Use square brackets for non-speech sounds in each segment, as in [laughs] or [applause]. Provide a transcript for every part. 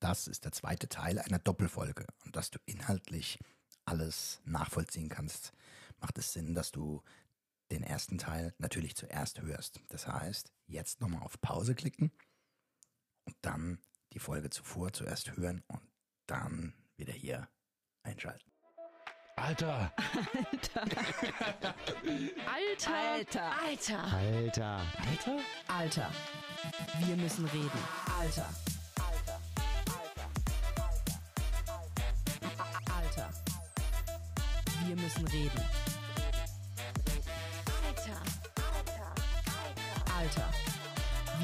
das ist der zweite Teil einer Doppelfolge und dass du inhaltlich alles nachvollziehen kannst, macht es Sinn, dass du den ersten Teil natürlich zuerst hörst. Das heißt, jetzt nochmal auf Pause klicken und dann die Folge zuvor zuerst hören und dann wieder hier einschalten. Alter! Alter! Alter. Alter! Alter! Alter? Alter! Wir müssen reden. Alter! Alter! Wir müssen reden. Alter. Alter!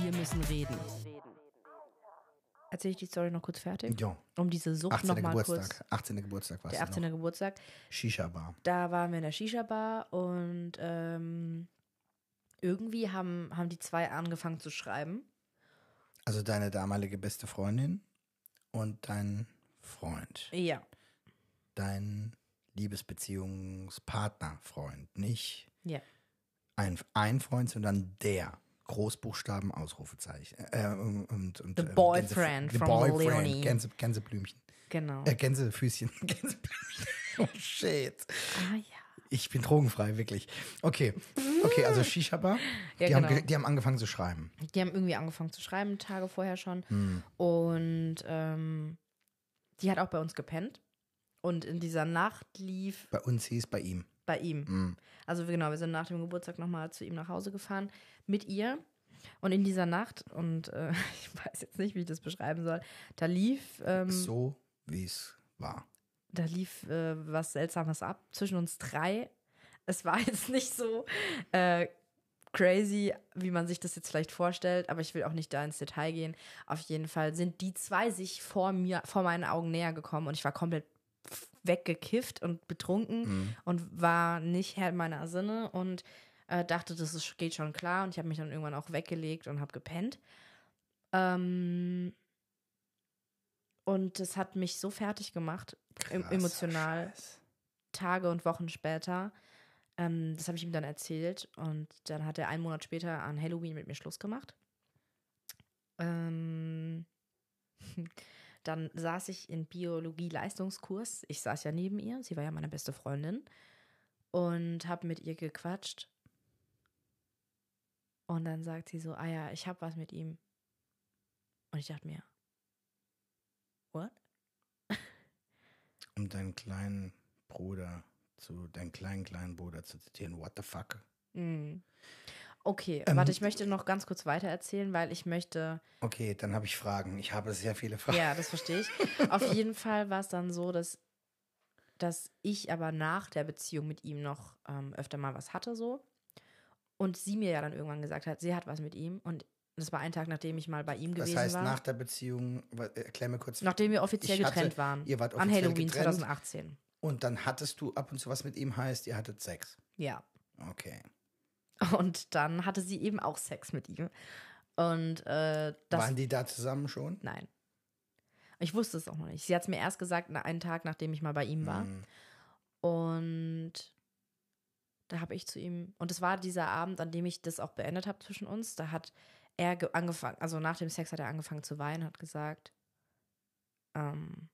Wir müssen reden. Erzähle ich die Story noch kurz fertig? Ja, Um diese Sucht 18. nochmal Geburtstag. kurz. 18. Geburtstag war Der es 18. noch. Geburtstag. Shisha-Bar. Da waren wir in der Shisha-Bar und ähm, irgendwie haben, haben die zwei angefangen zu schreiben. Also deine damalige beste Freundin und dein Freund. Ja. Dein Liebesbeziehungspartner, Freund. Nicht Ja. ein, ein Freund, sondern der. Großbuchstaben, Ausrufezeichen. Äh, und, und, und, The äh, boyfriend Gänse, from the boyfriend, Leonie. Gänse, Gänseblümchen. Genau. Äh, Gänsefüßchen. [laughs] Gänseblümchen. Oh shit. ah ja. Ich bin drogenfrei, wirklich. Okay. Okay, also Shisha-Bar. [laughs] Ja, die, haben, genau. ge- die haben angefangen zu schreiben. Die haben irgendwie angefangen zu schreiben, Tage vorher schon. Hm. Und ähm, die hat auch bei uns gepennt. Und in dieser Nacht lief Bei uns hieß bei ihm. bei ihm. Hm. Also genau, wir sind nach dem Geburtstag nochmal zu ihm nach Hause gefahren mit ihr. Und in dieser Nacht, und äh, [laughs] ich weiß jetzt nicht, wie ich das beschreiben soll, da lief, ähm, So, wie es war. da lief äh, was Seltsames ab zwischen uns drei. Es war [laughs] jetzt nicht so äh, crazy, wie man sich das jetzt vielleicht vorstellt, aber ich will auch nicht da ins Detail gehen. Auf jeden Fall sind die zwei sich vor mir, vor meinen Augen näher gekommen und ich war komplett weggekifft und betrunken und war nicht Herr meiner Sinne und äh, dachte, das ist, geht schon klar und ich habe mich dann irgendwann auch weggelegt und habe gepennt. Ähm, und das hat mich so fertig gemacht, em- Krasser emotional, Scheiß. Tage und Wochen später. Ähm, das habe ich ihm dann erzählt und dann hat er einen Monat später an Halloween mit mir Schluss gemacht. Ähm, dann saß ich in Biologie-Leistungskurs. Ich saß ja neben ihr, sie war ja meine beste Freundin und habe mit ihr gequatscht. Und dann sagt sie so, ah ja, ich habe was mit ihm. Und ich dachte mir, what? [laughs] Um deinen kleinen Bruder zu, deinen kleinen, kleinen Bruder zu zitieren. What the fuck? Mm. Okay, Ähm, warte, ich möchte noch ganz kurz weiter erzählen, weil ich möchte, Okay, dann habe ich Fragen. Ich habe sehr viele Fragen. ja, das verstehe ich. Auf [laughs] jeden Fall war es dann so, dass, dass ich aber nach der Beziehung mit ihm noch ähm, öfter mal was hatte, so. Und sie mir ja dann irgendwann gesagt hat, sie hat was mit ihm. Und das war ein Tag, nachdem ich mal bei ihm Das gewesen heißt, war. nach der Beziehung, erklär mir kurz. nachdem wir offiziell hatte- getrennt waren. ihr wart an offiziell Halloween getrennt. 2018. Und dann hattest du ab und zu was mit ihm, heißt, ihr hattet Sex. Ja. Okay. Und dann hatte sie eben auch Sex mit ihm. Und äh, das Waren die da zusammen schon? Nein. Ich wusste es auch noch nicht. Sie hat es mir erst gesagt, einen Tag, nachdem ich mal bei ihm war. Hm. Und da habe ich zu ihm, und es war dieser Abend, an dem ich das auch beendet habe zwischen uns. Da hat er ge- angefangen, also nach dem Sex hat er angefangen zu weinen, hat gesagt, ähm,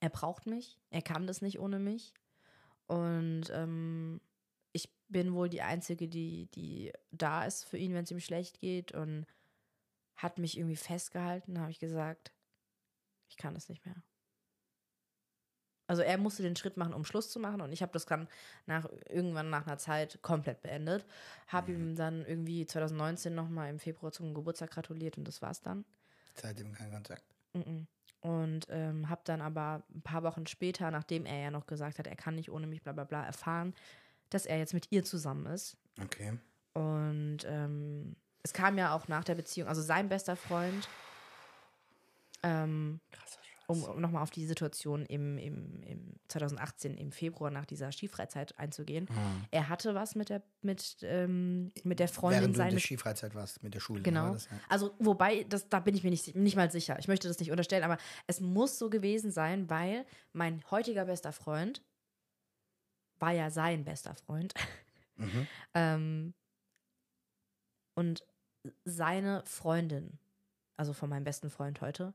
er braucht mich, er kann das nicht ohne mich. Und ähm, bin wohl die Einzige, die, die da ist für ihn, wenn es ihm schlecht geht. Und hat mich irgendwie festgehalten, habe ich gesagt, ich kann das nicht mehr. Also er musste den Schritt machen, um Schluss zu machen und ich habe das dann nach irgendwann nach einer Zeit komplett beendet. Habe ihm dann irgendwie 2019 nochmal im Februar zum Geburtstag gratuliert und das war's dann. Seitdem kein Kontakt. Mhm. Und ähm, habe dann aber ein paar Wochen später, nachdem er ja noch gesagt hat, er kann nicht ohne mich, bla bla bla, erfahren, dass er jetzt mit ihr zusammen ist. Okay. Und ähm, es kam ja auch nach der Beziehung, also sein bester Freund, ähm, um, um nochmal auf die Situation im, im, im 2018, im Februar nach dieser Skifreizeit einzugehen. Er hatte was mit der, mit, ähm, mit der Freundin Während du in der seines Skifreizeit warst mit der Schule. Genau. War das, ja? Also, wobei, das, da bin ich mir nicht, nicht mal sicher. Ich möchte das nicht unterstellen, aber es muss so gewesen sein, weil mein heutiger bester Freund war ja sein bester Freund. Mhm. [laughs] ähm, und seine Freundin, also von meinem besten Freund heute,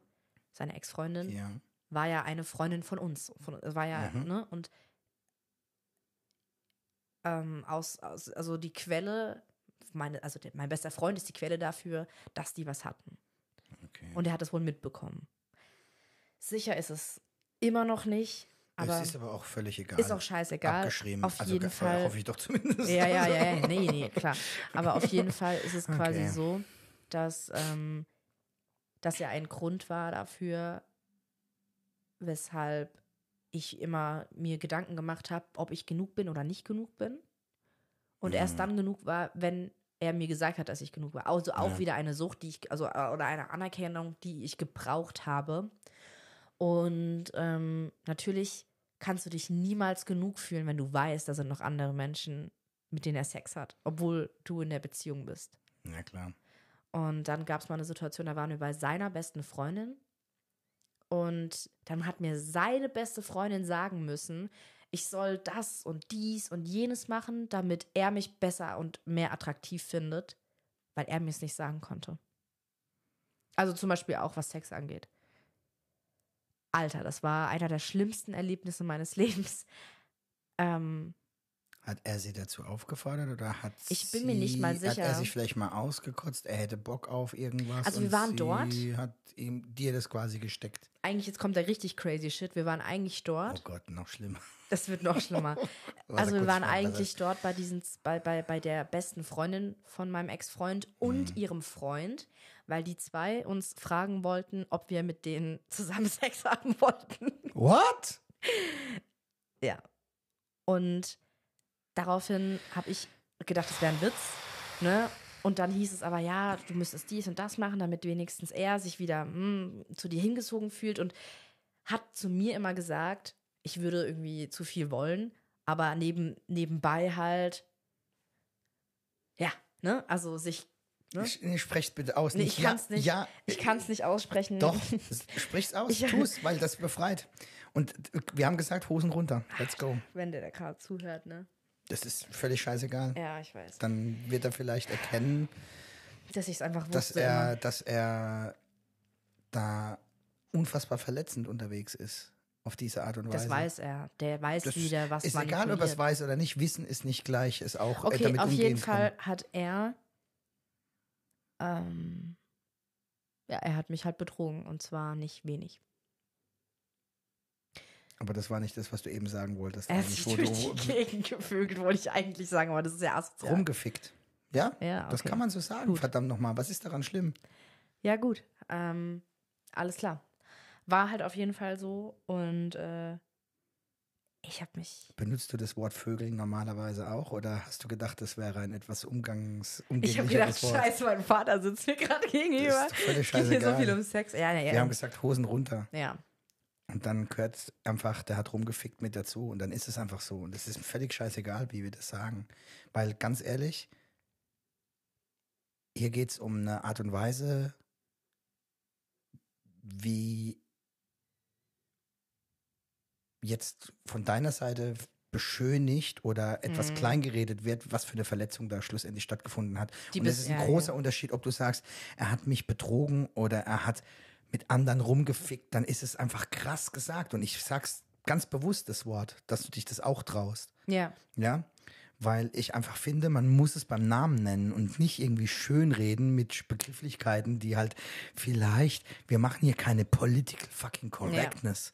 seine Ex-Freundin, Ja. war ja eine Freundin von uns. Von, war ja, Mhm. ne? Und ähm, aus, aus, also die Quelle, meine, also der, mein bester Freund ist die Quelle dafür, dass die was hatten. Okay. Und er hat es wohl mitbekommen. Sicher ist es immer noch nicht, aber es ist aber auch völlig egal. ist auch scheißegal. Abgeschrieben. Auf also, jeden ge- Fall. Hoffe ich doch zumindest. Ja, ja, ja, ja, [laughs] nee, nee, klar. Aber auf jeden Fall ist es quasi Okay. so, dass, ähm, dass ja ein Grund war dafür, weshalb ich immer mir Gedanken gemacht habe, ob ich genug bin oder nicht genug bin. Und erst Mhm. dann genug war, wenn er mir gesagt hat, dass ich genug war. Also auch Ja. wieder eine Sucht, die ich, also äh, oder eine Anerkennung, die ich gebraucht habe. Und ähm, natürlich kannst du dich niemals genug fühlen, wenn du weißt, da sind noch andere Menschen, mit denen er Sex hat, obwohl du in der Beziehung bist. Ja, klar. Und dann gab es mal eine Situation, da waren wir bei seiner besten Freundin. Und dann hat mir seine beste Freundin sagen müssen, ich soll das und dies und jenes machen, damit er mich besser und mehr attraktiv findet, weil er mir es nicht sagen konnte. Also zum Beispiel auch, was Sex angeht. Alter, das war einer der schlimmsten Erlebnisse meines [laughs] Lebens. Ähm, Hat er sie dazu aufgefordert oder hat Ich bin mir nicht mal sie- Hat er sicher. sich vielleicht mal ausgekotzt? Er hätte Bock auf irgendwas. Also wir waren sie dort. hat ihm dir das quasi gesteckt. eigentlich, jetzt kommt der richtig crazy Shit. Wir waren eigentlich dort. Oh Gott, noch schlimmer. Das wird noch schlimmer. [laughs] Also wir waren eigentlich dort bei diesen bei, bei, bei der besten Freundin von meinem Ex-Freund und Mhm. ihrem Freund, weil die zwei uns fragen wollten, ob wir mit denen zusammen [laughs] Sex haben wollten. What? Ja. Und daraufhin habe ich gedacht, das wäre ein Witz, ne? Und dann hieß es aber, ja, du müsstest dies und das machen, damit wenigstens er sich wieder hm, zu dir hingezogen fühlt und hat zu mir immer gesagt, ich würde irgendwie zu viel wollen, aber neben, nebenbei halt, ja, ne? Also sich, ne? Ich, nee, sprech's bitte aus. Nee, ich kann's ja, nicht. Ja, Ich kann es nicht aussprechen. doch. [laughs] Sprich's aus. Ich- Tu's, weil das befreit. Und wir haben gesagt, Hosen runter. Let's go. Wenn der da gerade zuhört, ne? Das ist völlig scheißegal. Ja, ich weiß. Dann wird er vielleicht erkennen, Dass ich es einfach dass wusste. er, immer. dass er da unfassbar verletzend unterwegs ist. Auf diese Art und Weise. Das weiß er. Der weiß Das wieder, was ist egal, ob er es weiß oder nicht. Wissen ist nicht gleich. Ist auch äh, Okay, damit auf jeden Fall können. hat er, ähm, ja, er hat mich halt betrogen und zwar nicht wenig. Aber das war nicht das, was du eben sagen wolltest. Er wo durch du die Gegend wollte ich eigentlich sagen, aber das ist ja asozial. rumgefickt. Ja? Ja, Das okay. kann man so sagen. Gut. Verdammt nochmal. Was ist daran schlimm? Ja, gut. Ähm, alles klar. War halt auf jeden Fall so und äh, ich habe mich. Benutzt du das Wort Vögeln normalerweise auch? Oder hast du gedacht, das wäre ein etwas umgangs Ich habe gedacht, Wort? scheiße, mein Vater sitzt mir gerade gegenüber. Das ist völlig Geht hier so scheißegal. viel um Sex. Ja, ja, Wir ja. haben gesagt, Hosen runter. ja. Und dann gehört einfach, der hat rumgefickt mit dazu. Und dann ist es einfach so. Und es ist völlig scheißegal, wie wir das sagen. Weil ganz ehrlich, hier geht es um eine Art und Weise, wie jetzt von deiner Seite beschönigt oder etwas Mhm. kleingeredet wird, was für eine Verletzung da schlussendlich stattgefunden hat. Die und es ist ein ja, großer ja. Unterschied, ob du sagst, er hat mich betrogen oder er hat mit anderen rumgefickt, dann ist es einfach krass gesagt. Und ich sag's ganz bewusst das Wort, dass du dich das auch traust. Ja. Ja, weil ich einfach finde, man muss es beim Namen nennen und nicht irgendwie schönreden mit Begrifflichkeiten, die halt vielleicht, wir machen hier keine political fucking correctness.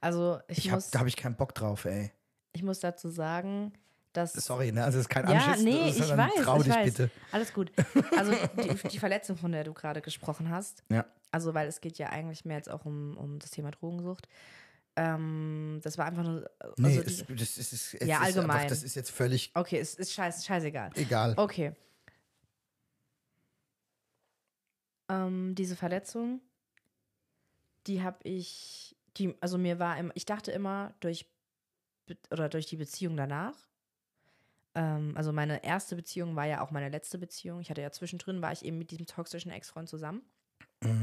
Also ich, Ich hab, muss, da habe ich keinen Bock drauf, ey. ich muss dazu sagen, dass. Sorry, ne? Also es ist kein Ja, Anschiss, nee, sondern ich weiß, trau ich dich weiß. bitte. Alles gut. [laughs] Also die, die Verletzung, von der du gerade gesprochen hast, Ja. also weil es geht ja eigentlich mehr jetzt auch um, um das Thema Drogensucht. Ähm, das war einfach nur. Also Nee, es, das ist, es ist Ja, Einfach, allgemein. das ist jetzt völlig okay, es ist scheiß, scheißegal. egal. Okay. Ähm, diese Verletzung, die habe ich, die, also mir war, im, ich dachte immer durch oder durch die Beziehung danach. Ähm, also meine erste Beziehung war ja auch meine letzte Beziehung. Ich hatte ja zwischendrin war ich eben mit diesem toxischen Ex-Freund zusammen. Mhm.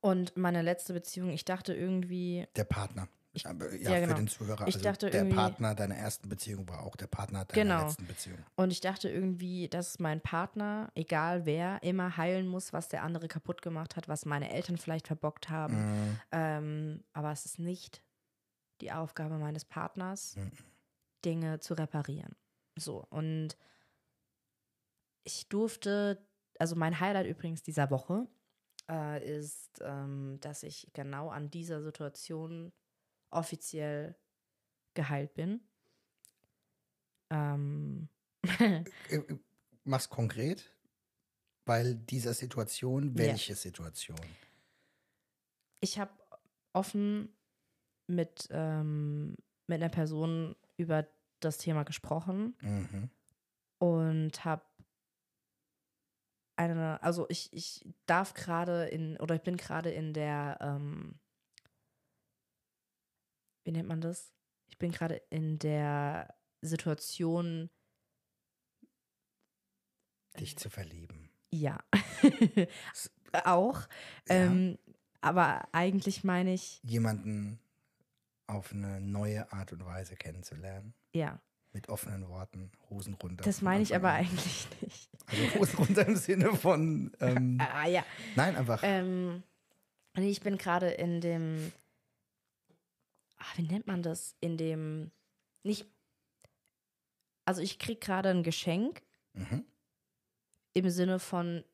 Und meine letzte Beziehung, ich dachte irgendwie, Der Partner. Ich- Aber ja, ja, genau. für den Zuhörer. Ich also dachte der Partner deiner ersten Beziehung war auch der Partner deiner Genau. letzten Beziehung. Und ich dachte irgendwie, dass mein Partner, egal wer, immer heilen muss, was der andere kaputt gemacht hat, was meine Eltern vielleicht verbockt haben. Mhm. Ähm, aber es ist nicht die Aufgabe meines Partners, Mhm. Dinge zu reparieren. So, und ich durfte, also mein Highlight übrigens dieser Woche äh, ist, ähm, dass ich genau an dieser Situation offiziell geheilt bin. Ähm, Äh, äh, Mach's konkret, weil dieser Situation, welche Situation? ich habe offen mit, ähm, mit einer Person über das Thema gesprochen Mhm. und habe eine, also ich, ich darf gerade in, oder ich bin gerade in der, ähm, wie nennt man das? Ich bin gerade in der Situation, Dich zu verlieben. ja, [laughs] auch, Ja. ähm, aber eigentlich meine ich, Jemanden auf eine neue Art und Weise kennenzulernen. Ja, Mit offenen Worten, Hosen runter. das meine ich aber an. eigentlich [laughs] nicht. Also Hosen runter im Sinne von, ähm, [laughs] Ah, ja. nein, einfach. Ähm, ich bin gerade in dem, ah, wie nennt man das? In dem, nicht, also ich krieg gerade ein Geschenk mhm. im Sinne von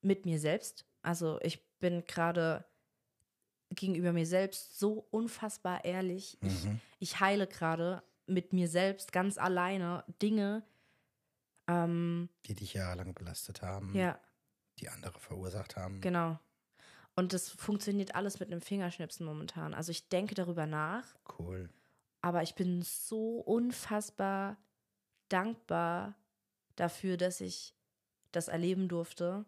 mit mir selbst. Also ich bin gerade gegenüber mir selbst so unfassbar ehrlich. Ich, Mhm. ich heile gerade mit mir selbst ganz alleine Dinge. Ähm, Die dich jahrelang belastet haben, ja, die andere verursacht haben. genau. Und das funktioniert alles mit einem Fingerschnipsen momentan. Also ich denke darüber nach Cool. Aber ich bin so unfassbar dankbar dafür, dass ich das erleben durfte.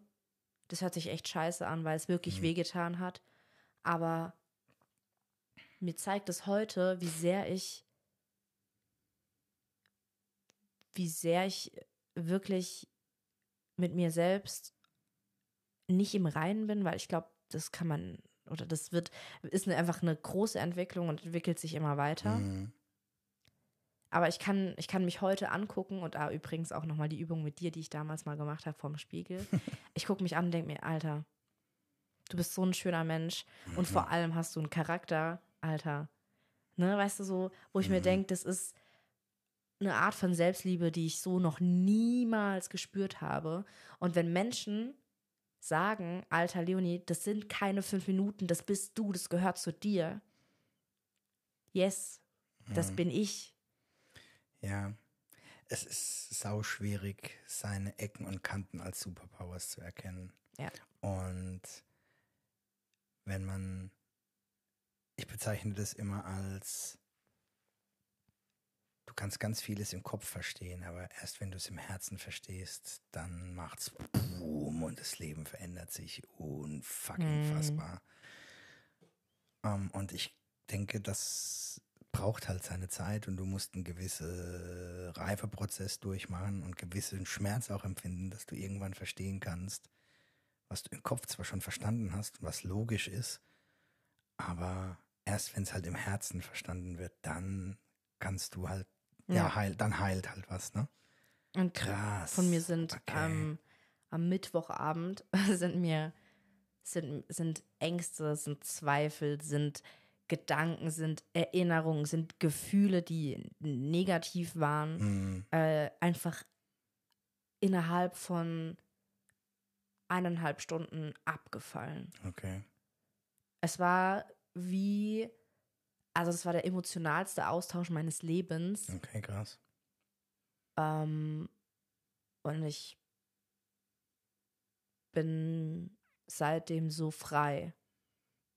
Das hört sich echt scheiße an, weil es wirklich Mhm. wehgetan hat. Aber mir zeigt es heute, wie sehr ich, wie sehr ich wirklich mit mir selbst nicht im Reinen bin, weil ich glaube, das kann man oder das wird, ist eine, einfach eine große Entwicklung und entwickelt sich immer weiter. Mhm. Aber ich kann, ich kann mich heute angucken und da übrigens auch nochmal die Übung mit dir, die ich damals mal gemacht habe vorm Spiegel. [laughs] Ich gucke mich an und denke mir, Alter, du bist so ein schöner Mensch und vor allem hast du einen Charakter, Alter. Ne, weißt du so, wo ich mir Mhm. denke, das ist eine Art von Selbstliebe, die ich so noch niemals gespürt habe. Und wenn Menschen sagen, Alter Leonie, das sind keine fünf Minuten, das bist du, das gehört zu dir. Yes, das Mhm. bin ich. Ja. Es ist sau schwierig, seine Ecken und Kanten als Superpowers zu erkennen. Ja. Und wenn man, ich bezeichne das immer als, du kannst ganz vieles im Kopf verstehen, aber erst wenn du es im Herzen verstehst, dann macht's boom und das Leben verändert sich unfucking Mhm. fassbar. Ähm, und ich denke, das braucht halt seine Zeit und du musst einen gewissen Reifeprozess durchmachen und gewissen Schmerz auch empfinden, dass du irgendwann verstehen kannst, was du im Kopf zwar schon verstanden hast, was logisch ist, aber erst wenn es halt im Herzen verstanden wird, dann kannst du halt, ja, Ja. heil, dann heilt halt was, ne? Und Krass. von mir sind Okay. ähm, am Mittwochabend [laughs] sind mir sind, sind Ängste, sind Zweifel, sind Gedanken, sind Erinnerungen, sind Gefühle, die negativ waren, Mhm. äh, einfach innerhalb von eineinhalb Stunden abgefallen. Okay. Es war wie, also es war der emotionalste Austausch meines Lebens. Okay, krass. Ähm, und ich bin seitdem so frei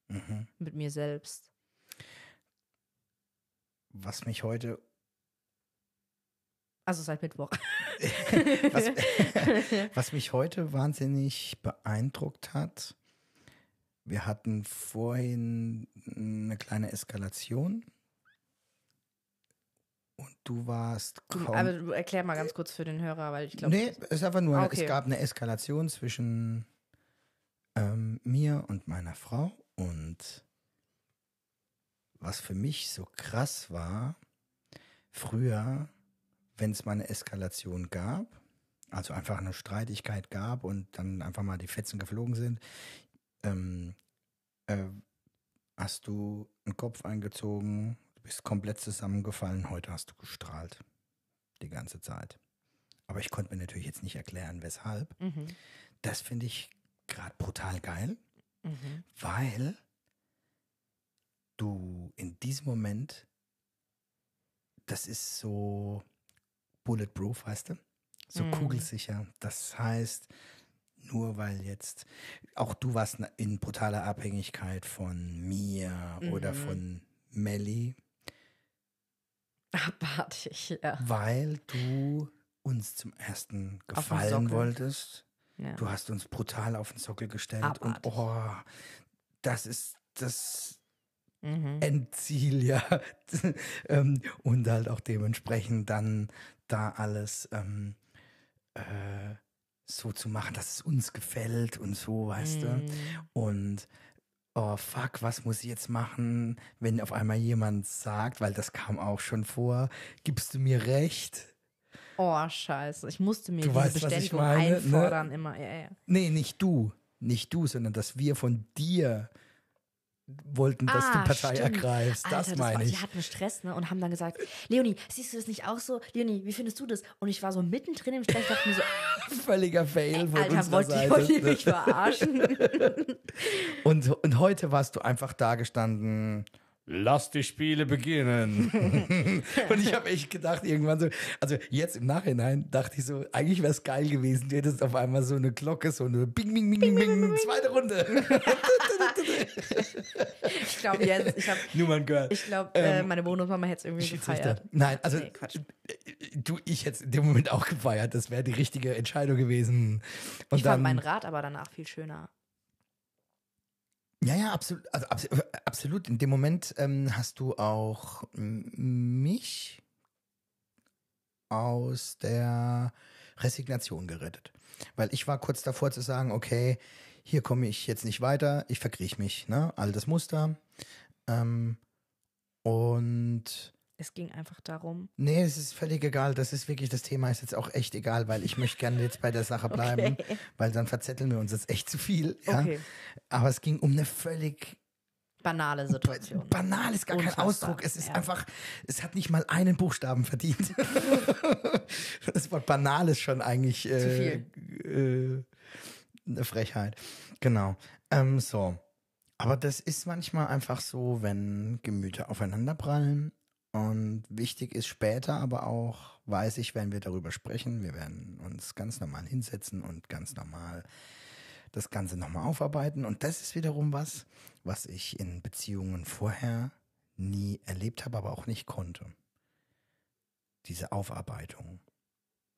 Mhm. mit mir selbst. Was mich heute Also seit Mittwoch. [laughs] was, [laughs] was mich heute wahnsinnig beeindruckt hat, wir hatten vorhin eine kleine Eskalation und du warst kaum... aber du erklär mal ganz kurz für den Hörer, weil ich glaube. nee, es ist einfach nur, Okay. es gab eine Eskalation zwischen ähm, mir und meiner Frau und was für mich so krass war, früher, wenn es mal eine Eskalation gab, also einfach eine Streitigkeit gab und dann einfach mal die Fetzen geflogen sind, ähm, äh, hast du einen Kopf eingezogen, du bist komplett zusammengefallen, heute hast du gestrahlt. Die ganze Zeit. Aber ich konnte mir natürlich jetzt nicht erklären, weshalb. Mhm. Das finde ich gerade brutal geil, Mhm. weil du in diesem Moment, das ist so bulletproof, weißt du? So Mhm. kugelsicher. Das heißt, nur weil jetzt auch du warst in brutaler Abhängigkeit von mir oder Mhm. von Melly, Abartig, ja. weil du uns zum ersten gefallen wolltest. ja. Du hast uns brutal auf den Sockel gestellt Abartig. und oh, das ist das Mhm. Endziel, ja. [laughs] Ähm, und halt auch dementsprechend dann da alles ähm, äh, so zu machen, dass es uns gefällt und so, weißt du. Mhm. Und oh fuck, was muss ich jetzt machen, wenn auf einmal jemand sagt, weil das kam auch schon vor, gibst du mir recht? Oh, scheiße. Ich musste mir Du diese weißt, Bestätigung ne? einfordern immer. Ja, ja. Nee, nicht du. Nicht du, sondern dass wir von dir wollten, dass Ah, du Partei stimmt. ergreifst. Alter, das das meine war, ich. Die hatten Stress, ne? Und haben dann gesagt, Leonie, siehst du das nicht auch so? Leonie, wie findest du das? Und ich war so mittendrin im Stress, dachte mir so, [laughs] Völliger Fail von Alter, unserer wollt ihr, Seite. wollt ihr mich verarschen? [laughs] Und, und heute warst du einfach da gestanden. Lass die Spiele beginnen. [laughs] Und ich habe echt gedacht, irgendwann so, also jetzt im Nachhinein dachte ich so, eigentlich wäre es geil gewesen, du hättest auf einmal so eine Glocke, so eine Bing, Bing, Bing, Bing, Bing, zweite Runde. ich glaube, jetzt, ich habe, [laughs] Nummern gehört. ich glaube, äh, Ähm, meine Bonusmama hätte es irgendwie gefeiert. Nein, also Nee, Quatsch. du, ich hätte in dem Moment auch gefeiert. Das wäre die richtige Entscheidung gewesen. Und Ich dann, fand meinen Rat aber danach viel schöner. Ja, ja, absolut. Also abs absolut. In dem Moment ähm, hast du auch mich aus der Resignation gerettet. Weil ich war kurz davor zu sagen, okay, hier komme ich jetzt nicht weiter, ich verkriech mich, ne? Altes Muster. Ähm, und Es ging einfach darum. nee, es ist völlig egal. Das ist wirklich, das Thema ist jetzt auch echt egal, weil ich möchte gerne jetzt bei der Sache [laughs] bleiben, Okay. weil dann verzetteln wir uns jetzt echt zu viel. Ja? Okay. Aber es ging um eine völlig Banale Situation. Banal ist gar kein Unfassbar, Ausdruck. Es ist ja. einfach, es hat nicht mal einen Buchstaben verdient. [laughs] das Wort banal ist schon eigentlich äh, Äh, eine Frechheit. Genau. Ähm, so. Aber das ist manchmal einfach so, wenn Gemüter aufeinanderprallen. Und wichtig ist später, aber auch weiß ich, wenn wir darüber sprechen, wir werden uns ganz normal hinsetzen und ganz normal das Ganze nochmal aufarbeiten. Und das ist wiederum was, was ich in Beziehungen vorher nie erlebt habe, aber auch nicht konnte. Diese Aufarbeitung.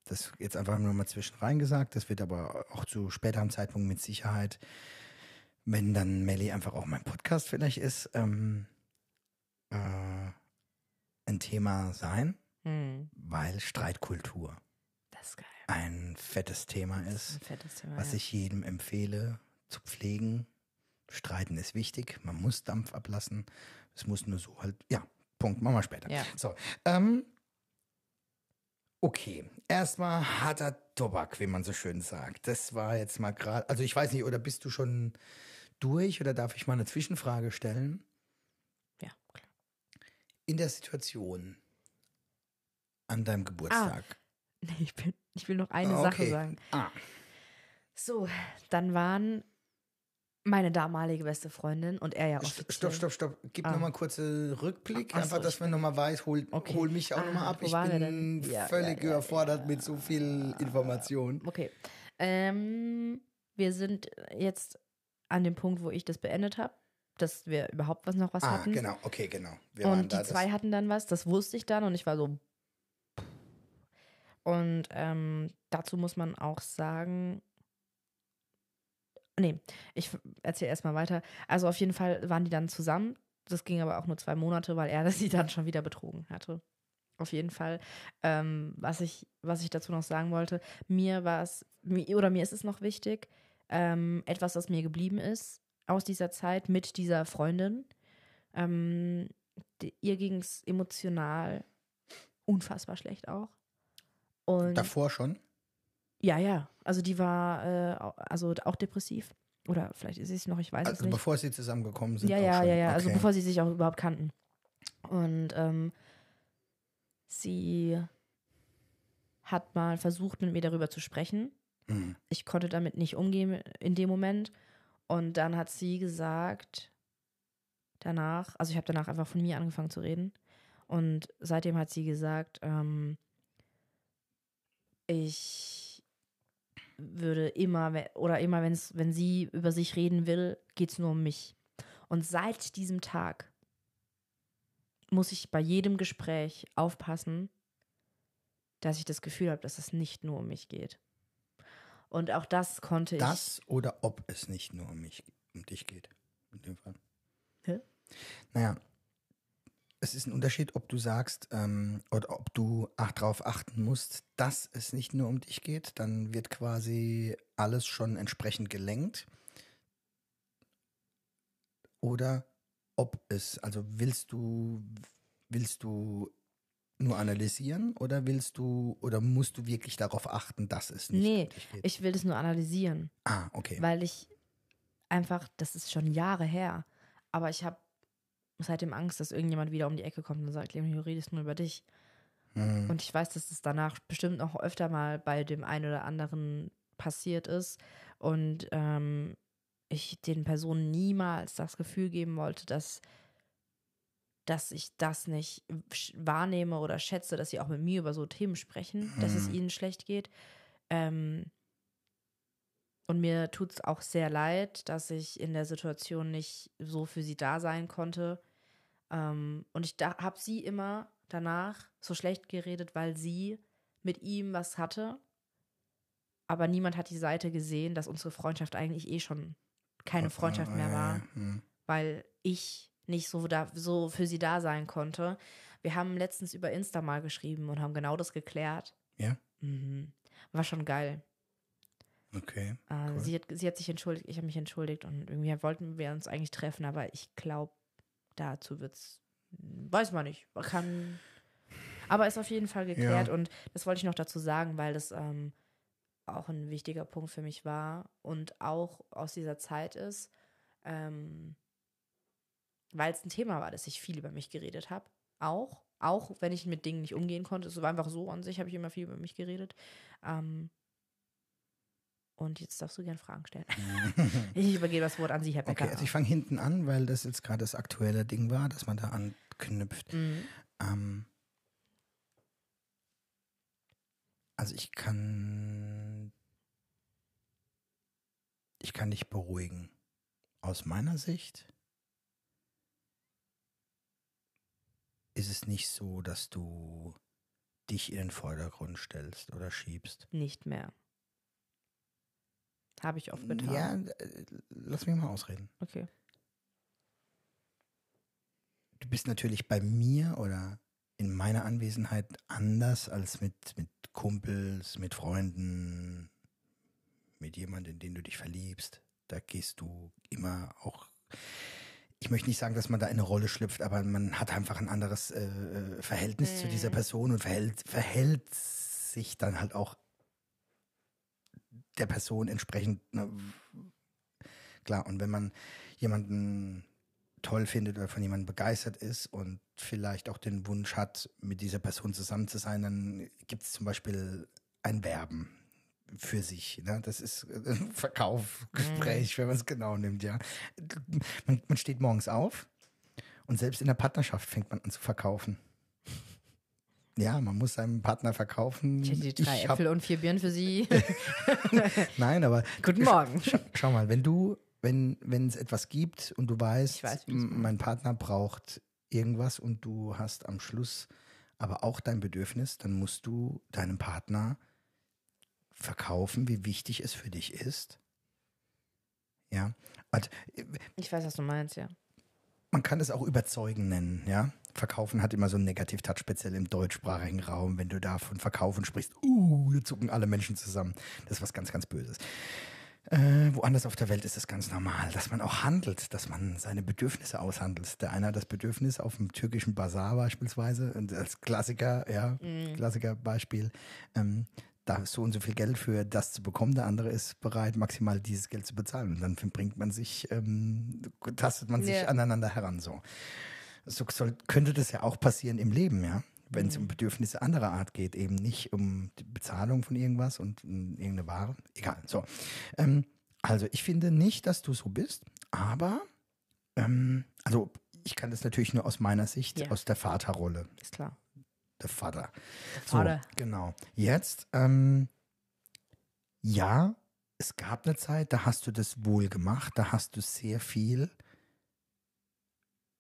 Das jetzt einfach nur mal zwischen rein gesagt. Das wird aber auch zu späterem Zeitpunkt mit Sicherheit, wenn dann Melly einfach auch mein Podcast vielleicht ist, ähm, äh, ein Thema sein, Hm, weil Streitkultur ein fettes Thema ist fettes Thema. was ja. ich jedem empfehle zu pflegen. Streiten ist wichtig, man muss Dampf ablassen. Es muss nur so halt, ja, Punkt, machen wir später. Ja. So, ähm, okay, erstmal harter Tobak, wie man so schön sagt. Das war jetzt mal gerade, also ich weiß nicht, oder bist du schon durch oder darf ich mal eine Zwischenfrage stellen? In der Situation an deinem Geburtstag. Nee, ich, bin, ich will noch eine Ah, Sache okay. sagen. Ah, So, dann waren meine damalige beste Freundin und er ja offiziell. Stopp, stopp, stopp. Gib Ah. noch mal kurze Rückblick, Ach so, einfach, dass ich man noch mal weiß, hol, Okay. hol mich auch Ah, ab. wo Ich bin? Ja, völlig ja, ja, überfordert ja. mit so viel Information. Okay. Ähm, wir sind jetzt an dem Punkt, wo ich das beendet habe, dass wir überhaupt was noch was Ah, hatten. genau, okay, genau. Wir Und die zwei hatten dann was, das wusste ich dann und ich war so. Und ähm, dazu muss man auch sagen. Nee, ich erzähle erstmal weiter. Also auf jeden Fall waren die dann zusammen. Das ging aber auch nur zwei Monate, weil er [laughs] sie dann schon wieder betrogen hatte. Auf jeden Fall. Ähm, was, ich, was ich dazu noch sagen wollte, mir war es, oder mir ist es noch wichtig, ähm, etwas, das mir geblieben ist aus dieser Zeit mit dieser Freundin. Ähm, die, ihr ging es emotional unfassbar schlecht auch. Und Davor schon? ja, ja, also die war äh, also auch depressiv. Oder vielleicht ist sie es noch, ich weiß es Also nicht. bevor sie zusammengekommen sind? Ja, ja, ja, ja. Also Okay. bevor sie sich auch überhaupt kannten. Und ähm, sie hat mal versucht, mit mir darüber zu sprechen. Mhm. Ich konnte damit nicht umgehen in dem Moment. Und dann hat sie gesagt, danach, also ich habe danach einfach von mir angefangen zu reden. Und seitdem hat sie gesagt, ähm, ich würde immer, oder immer, wenn's, wenn sie über sich reden will, geht es nur um mich. Und seit diesem Tag muss ich bei jedem Gespräch aufpassen, dass ich das Gefühl habe, dass es nicht nur um mich geht. Und auch das konnte ich. Das oder ob es nicht nur um mich, um dich geht. In dem Fall. Hä? Naja, es ist ein Unterschied, ob du sagst, ähm, oder ob du ach, darauf achten musst, dass es nicht nur um dich geht. Dann wird quasi alles schon entsprechend gelenkt. Oder ob es, also willst du, willst du nur analysieren oder willst du oder musst du wirklich darauf achten, dass es nicht Nee? Ich will das nur analysieren, ah, okay. weil ich einfach, das ist schon Jahre her, aber ich habe seitdem Angst, dass irgendjemand wieder um die Ecke kommt und sagt, Leonie, du redest nur über dich. Hm. Und ich weiß, dass das danach bestimmt noch öfter mal bei dem einen oder anderen passiert ist und ähm, ich den Personen niemals das Gefühl geben wollte, dass, dass ich das nicht wahrnehme oder schätze, dass sie auch mit mir über so Themen sprechen, dass es Mhm. ihnen schlecht geht. Ähm, und mir tut es auch sehr leid, dass ich in der Situation nicht so für sie da sein konnte. Ähm, und ich habe sie immer danach so schlecht geredet, weil sie mit ihm was hatte. Aber niemand hat die Seite gesehen, dass unsere Freundschaft eigentlich eh schon keine Freundschaft mehr Ja, war, hm. weil ich nicht so, da, so für sie da sein konnte. Wir haben letztens über Insta mal geschrieben und haben genau das geklärt. Ja? Mhm. War schon geil. Okay. Äh, Cool. sie, hat, sie hat sich entschuldigt, ich habe mich entschuldigt und irgendwie wollten wir uns eigentlich treffen, aber ich glaube, dazu wird's, weiß man nicht, man kann, aber ist auf jeden Fall geklärt Ja. und das wollte ich noch dazu sagen, weil das ähm, auch ein wichtiger Punkt für mich war und auch aus dieser Zeit ist, ähm, weil es ein Thema war, dass ich viel über mich geredet habe, auch, auch wenn ich mit Dingen nicht umgehen konnte, es war einfach so an sich, habe ich immer viel über mich geredet. Ähm, und jetzt darfst du gern Fragen stellen. [laughs] Ich übergebe das Wort an Sie, Herr Becker. Okay, also ich fange hinten an, weil das jetzt gerade das aktuelle Ding war, dass man da anknüpft. Mhm. Ähm, also ich kann, ich kann dich beruhigen. Aus meiner Sicht ist es nicht so, dass du dich in den Vordergrund stellst oder schiebst. Nicht mehr. Habe ich oft getan. Ja, äh, lass mich mal ausreden. Okay. du bist natürlich bei mir oder in meiner Anwesenheit anders als mit, mit Kumpels, mit Freunden, mit jemandem, in den du dich verliebst. Da gehst du immer auch. Ich möchte nicht sagen, dass man da in eine Rolle schlüpft, aber man hat einfach ein anderes äh, äh, Verhältnis zu dieser Mhm. Person und verhält, verhält sich dann halt auch der Person entsprechend. Ne? Klar, und wenn man jemanden toll findet oder von jemandem begeistert ist und vielleicht auch den Wunsch hat, mit dieser Person zusammen zu sein, dann gibt es zum Beispiel ein Werben für sich. Ne? Das ist äh, ein [laughs] Verkaufgespräch, wenn man es genau nimmt, ja. Man, man steht morgens auf und selbst in der Partnerschaft fängt man an zu verkaufen. Ja, man muss seinem Partner verkaufen. Ich hätte die drei Ich Äpfel und vier Birnen für Sie. [laughs] Nein, aber Guten Morgen. Schau, schau mal, wenn du, wenn wenn es etwas gibt und du weißt, weiß, mein Partner braucht irgendwas und du hast am Schluss aber auch dein Bedürfnis, dann musst du deinem Partner verkaufen, wie wichtig es für dich ist. Ja, und Ich weiß, was du meinst, ja. man kann es auch überzeugen nennen, ja. Verkaufen hat immer so einen Negativ-Touch, speziell im deutschsprachigen Raum. Wenn du da von Verkaufen sprichst, uh, da zucken alle Menschen zusammen. Das ist was ganz, ganz Böses. Äh, woanders auf der Welt ist es ganz normal, dass man auch handelt, dass man seine Bedürfnisse aushandelt. Der eine hat das Bedürfnis auf dem türkischen Bazar beispielsweise, als Klassiker, ja, Mhm. Klassikerbeispiel, ähm, da so und so viel Geld für das zu bekommen, der andere ist bereit, maximal dieses Geld zu bezahlen. Und dann bringt man sich, ähm, tastet man sich Ja. aneinander heran. So, so soll, könnte das ja auch passieren im Leben, ja. Wenn Mhm. es um Bedürfnisse anderer Art geht, eben nicht um die Bezahlung von irgendwas und um irgendeine Ware. Egal. So. Ähm, also ich finde nicht, dass du so bist, aber ähm, also ich kann das natürlich nur aus meiner Sicht, Ja. aus der Vaterrolle. Ist klar. Der Vater. Vater. So, genau. Jetzt, ähm, ja, es gab eine Zeit, da hast du das wohl gemacht, da hast du sehr viel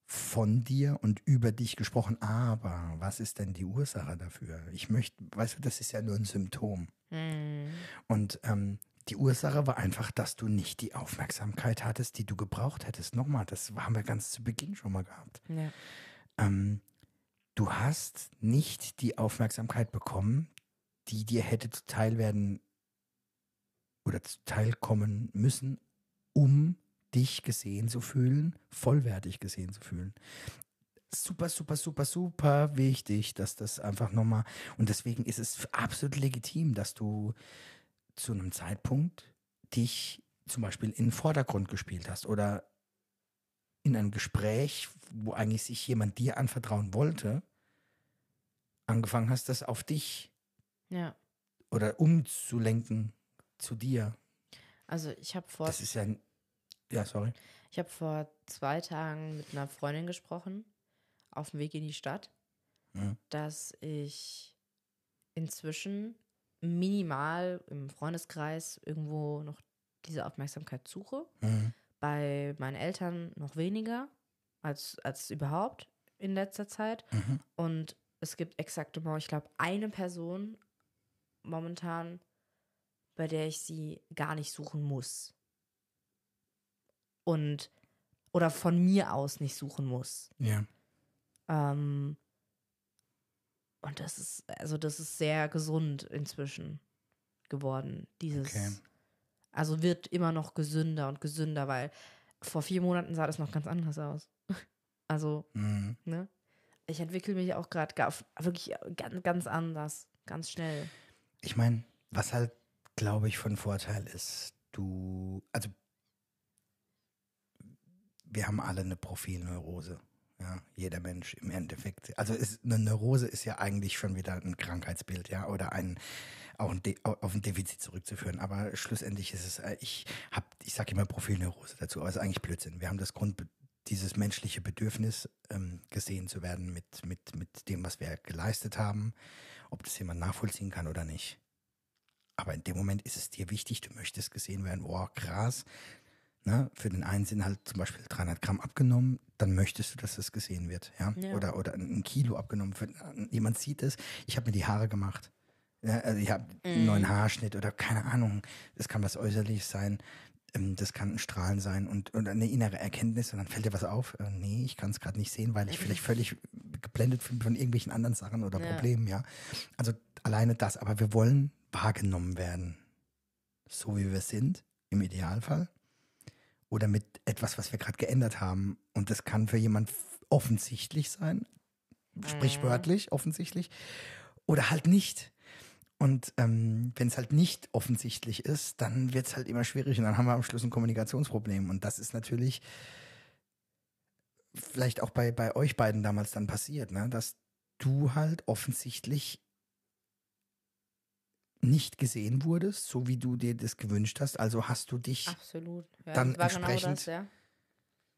von dir und über dich gesprochen, aber was ist denn die Ursache dafür? Ich möchte, weißt du, das ist ja nur ein Symptom. Mhm. Und ähm, die Ursache war einfach, dass du nicht die Aufmerksamkeit hattest, die du gebraucht hättest. Nochmal, das haben wir ganz zu Beginn schon mal gehabt. Ja. Ähm, du hast nicht die Aufmerksamkeit bekommen, die dir hätte zuteil werden oder zuteil kommen müssen, um dich gesehen zu fühlen, vollwertig gesehen zu fühlen. Super, super, super, super wichtig, dass das einfach nochmal, und deswegen ist es absolut legitim, dass du zu einem Zeitpunkt dich zum Beispiel in den Vordergrund gespielt hast oder in einem Gespräch, wo eigentlich sich jemand dir anvertrauen wollte, angefangen hast, das auf dich Ja. oder umzulenken zu dir. Also ich habe vor, Das ist ja, ja, sorry. ich habe vor zwei Tagen mit einer Freundin gesprochen, auf dem Weg in die Stadt, Ja. dass ich inzwischen minimal im Freundeskreis irgendwo noch diese Aufmerksamkeit suche. Mhm. Bei meinen Eltern noch weniger als, als überhaupt in letzter Zeit. Mhm. Und es gibt exakt immer, ich glaube, eine Person momentan, bei der ich sie gar nicht suchen muss. Und oder von mir aus nicht suchen muss. Ja. Ähm, und das ist, also das ist sehr gesund inzwischen geworden. Dieses, Okay. Also wird immer noch gesünder und gesünder, weil vor vier Monaten sah das noch ganz anders aus. [laughs] Also, Mhm. ne? Ich entwickle mich auch gerade wirklich ganz, ganz anders, ganz schnell. Ich meine, was halt, glaube ich, von Vorteil ist, du, also wir haben alle eine Profilneurose. Ja, jeder Mensch im Endeffekt. Also ist, eine Neurose ist ja eigentlich schon wieder ein Krankheitsbild, ja, oder ein auch ein De auf ein Defizit zurückzuführen. Aber schlussendlich ist es, äh, ich habe, ich sage immer Profilneurose dazu, aber es ist eigentlich Blödsinn. Wir haben das Grund, dieses menschliche Bedürfnis, ähm, gesehen zu werden mit, mit, mit dem, was wir geleistet haben, ob das jemand nachvollziehen kann oder nicht. Aber in dem Moment ist es dir wichtig, du möchtest gesehen werden, oh, krass. Ne? Für den einen sind halt zum Beispiel 300 Gramm abgenommen, dann möchtest du, dass das gesehen wird. Ja? Ja. Oder, oder ein Kilo abgenommen. Für, jemand sieht es. Ich habe mir die Haare gemacht. Ja, also ich habe einen Mhm. neuen Haarschnitt oder keine Ahnung. Das kann was Äußerliches sein. Ähm, Das kann ein Strahlen sein und oder eine innere Erkenntnis und dann fällt dir was auf. Äh, nee, ich kann es gerade nicht sehen, weil ich vielleicht völlig geblendet bin von irgendwelchen anderen Sachen oder Ja. Problemen, ja. Also alleine das, aber wir wollen wahrgenommen werden. So wie wir sind, im Idealfall. Oder mit etwas, was wir gerade geändert haben. Und das kann für jemand offensichtlich sein, sprichwörtlich offensichtlich, oder halt nicht. Und ähm, wenn es halt nicht offensichtlich ist, dann wird es halt immer schwierig und dann haben wir am Schluss ein Kommunikationsproblem. Und das ist natürlich vielleicht auch bei, bei euch beiden damals dann passiert, ne? dass du halt offensichtlich nicht gesehen wurdest, so wie du dir das gewünscht hast. Also hast du dich Absolut. Ja, Dann genau entsprechend- das, ja.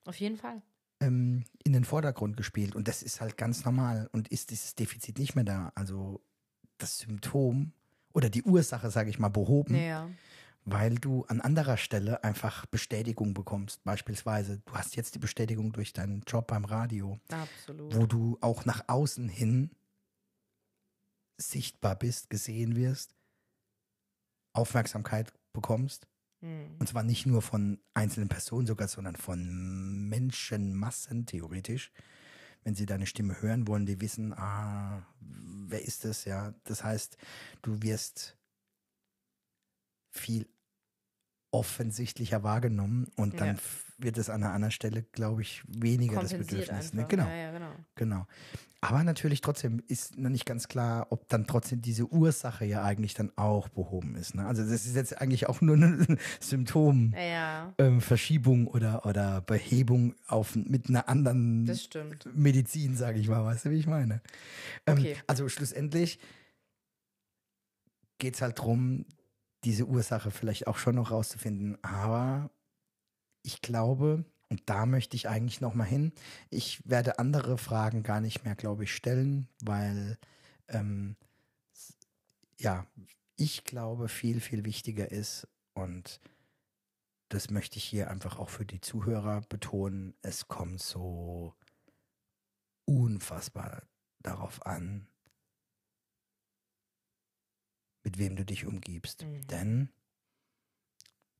Auf jeden Fall. ähm, in den Vordergrund gespielt. Und das ist halt ganz normal. Und ist dieses Defizit nicht mehr da, also das Symptom oder die Ursache, sage ich mal, behoben, Ja. weil du an anderer Stelle einfach Bestätigung bekommst. Beispielsweise, du hast jetzt die Bestätigung durch deinen Job beim Radio, Absolut. wo du auch nach außen hin sichtbar bist, gesehen wirst, Aufmerksamkeit bekommst. Hm. Und zwar nicht nur von einzelnen Personen sogar, sondern von Menschenmassen theoretisch. Wenn sie deine Stimme hören wollen, die wissen, ah, wer ist das, ja. Das heißt, du wirst viel offensichtlicher wahrgenommen und dann Ja. wird es an einer anderen Stelle, glaube ich, weniger das Bedürfnis. Ne? Genau, Ja, ja, genau. genau. Aber natürlich trotzdem ist noch nicht ganz klar, ob dann trotzdem diese Ursache ja eigentlich dann auch behoben ist. Ne? Also das ist jetzt eigentlich auch nur eine [laughs] Symptom. Ja, ja, ähm, Verschiebung oder, oder Behebung auf, mit einer anderen. Medizin, sage ich mal. Weißt du, wie ich meine? Ähm, Okay. Also schlussendlich geht es halt darum, diese Ursache vielleicht auch schon noch rauszufinden. Aber ich glaube, und da möchte ich eigentlich noch mal hin, ich werde andere Fragen gar nicht mehr, glaube ich, stellen, weil ähm, ja, ich glaube, viel, viel wichtiger ist und das möchte ich hier einfach auch für die Zuhörer betonen. Es kommt so unfassbar darauf an, mit wem du dich umgibst. Mhm. Denn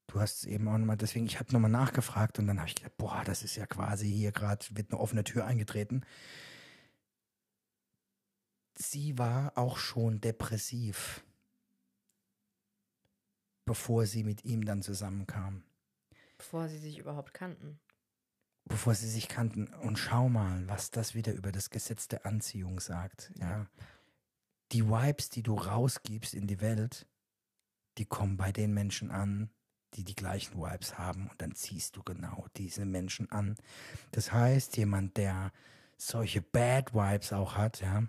du hast es eben auch nochmal, deswegen, ich habe nochmal nachgefragt und dann habe ich gedacht, boah, das ist ja quasi hier gerade, wird eine offene Tür eingetreten. Sie war auch schon depressiv, bevor sie mit ihm dann zusammenkam Bevor sie sich überhaupt kannten. bevor sie sich kannten. Und schau mal, was das wieder über das Gesetz der Anziehung sagt. Ja. Die Vibes, die du rausgibst in die Welt, die kommen bei den Menschen an, die die gleichen Vibes haben. Und dann ziehst du genau diese Menschen an. Das heißt, jemand, der solche Bad Vibes auch hat, ja,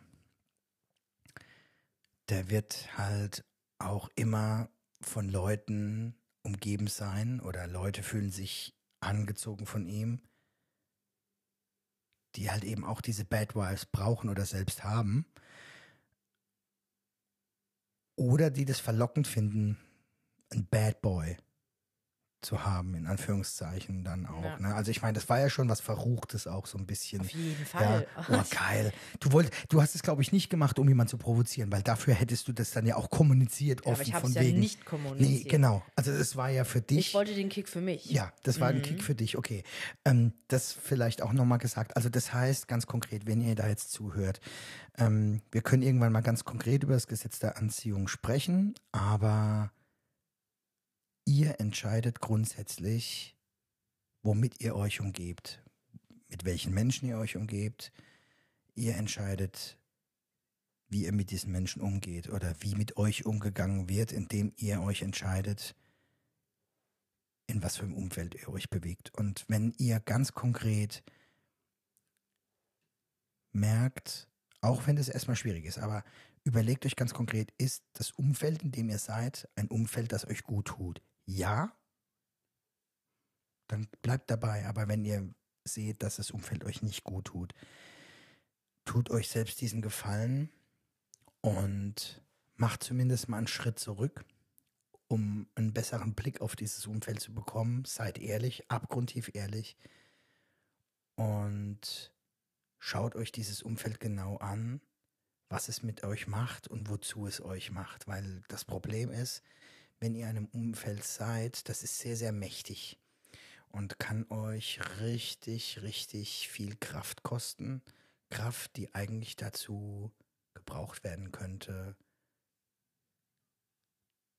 der wird halt auch immer von Leuten umgeben sein oder Leute fühlen sich angezogen von ihm, die halt eben auch diese Bad Vibes brauchen oder selbst haben. Oder die das verlockend finden, ein Bad Boy zu haben, in Anführungszeichen dann auch. Ja. Ne? Also ich meine, das war ja schon was Verruchtes auch so ein bisschen. Auf jeden Ja, Fall. oh, geil. Du, wollt, du hast es, glaube ich, nicht gemacht, um jemanden zu provozieren, weil dafür hättest du das dann ja auch kommuniziert, Ja, offen aber ich von ja wegen. nicht nee, kommuniziert. genau. Also es war ja für dich. Ich wollte den Kick für mich. Ja, das war ein Mhm. Kick für dich, okay. Ähm, das vielleicht auch nochmal gesagt. Also das heißt ganz konkret, wenn ihr da jetzt zuhört, ähm, wir können irgendwann mal ganz konkret über das Gesetz der Anziehung sprechen, aber ihr entscheidet grundsätzlich, womit ihr euch umgebt, mit welchen Menschen ihr euch umgebt. Ihr entscheidet, wie ihr mit diesen Menschen umgeht oder wie mit euch umgegangen wird, indem ihr euch entscheidet, in was für einem Umfeld ihr euch bewegt. Und wenn ihr ganz konkret merkt, auch wenn das erstmal schwierig ist, aber überlegt euch ganz konkret, ist das Umfeld, in dem ihr seid, ein Umfeld, das euch gut tut? Ja, dann bleibt dabei. Aber wenn ihr seht, dass das Umfeld euch nicht gut tut, tut euch selbst diesen Gefallen und macht zumindest mal einen Schritt zurück um einen besseren Blick auf dieses Umfeld zu bekommen. Seid ehrlich, abgrundtief ehrlich und schaut euch dieses Umfeld genau an, was es mit euch macht und wozu es euch macht. Weil das Problem ist, wenn ihr in einem Umfeld seid, das ist sehr, sehr mächtig und kann euch richtig, richtig viel Kraft kosten. Kraft, die eigentlich dazu gebraucht werden könnte,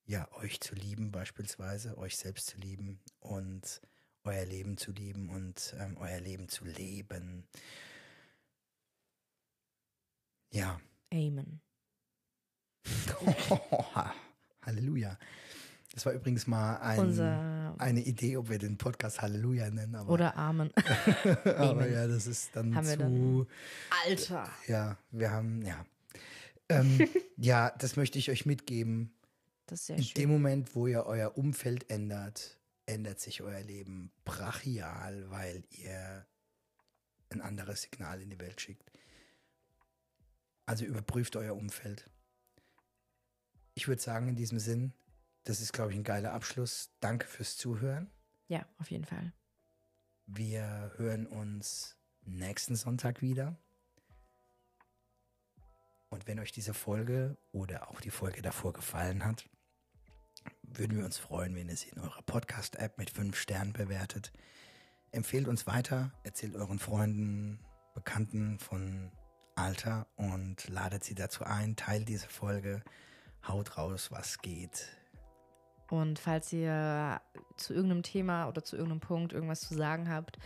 ja, euch zu lieben beispielsweise, euch selbst zu lieben und euer Leben zu lieben und ähm, euer Leben zu leben. Ja. Amen. [laughs] Halleluja. Das war übrigens mal ein, Unser eine Idee, ob wir den Podcast Halleluja nennen. Aber, oder Amen. [laughs] aber Amen. ja, das ist dann Haben zu. dann- Alter. Ja, wir haben, ja. Ähm, [laughs] ja, das möchte ich euch mitgeben. Das ist sehr In schön. dem Moment, wo ihr euer Umfeld ändert, ändert sich euer Leben brachial, weil ihr ein anderes Signal in die Welt schickt. Also überprüft euer Umfeld. Ich würde sagen, in diesem Sinn, das ist, glaube ich, ein geiler Abschluss. Danke fürs Zuhören. Ja, auf jeden Fall. Wir hören uns nächsten Sonntag wieder. Und wenn euch diese Folge oder auch die Folge davor gefallen hat, würden wir uns freuen, wenn ihr sie in eurer Podcast-App mit fünf Sternen bewertet. Empfehlt uns weiter, erzählt euren Freunden, Bekannten von Alter und ladet sie dazu ein, teilt diese Folge, haut raus, was geht. Und falls ihr zu irgendeinem Thema oder zu irgendeinem Punkt irgendwas zu sagen habt,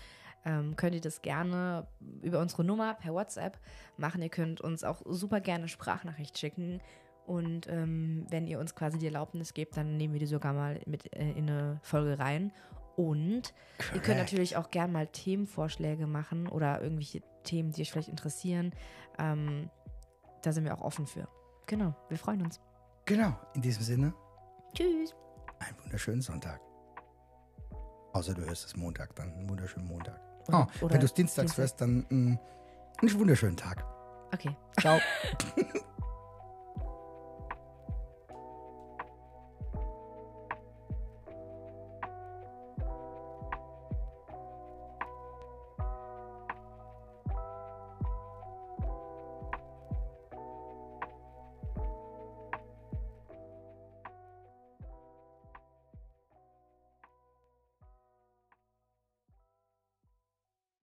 ähm, könnt ihr das gerne über unsere Nummer per WhatsApp machen. Ihr könnt uns auch super gerne Sprachnachricht schicken. Und ähm, wenn ihr uns quasi die Erlaubnis gebt, dann nehmen wir die sogar mal mit äh, in eine Folge rein. Und ihr könnt natürlich auch gerne mal Themenvorschläge machen oder irgendwelche Themen, die euch vielleicht interessieren. Ähm, da sind wir auch offen für. Genau, wir freuen uns. Genau, in diesem Sinne, Tschüss. Einen wunderschönen Sonntag. Außer du hörst es Montag, dann einen wunderschönen Montag. Oder- oh, oder wenn du es dienstags Dienstag. hörst, dann mm, einen wunderschönen Tag. Okay. Ciao. [laughs]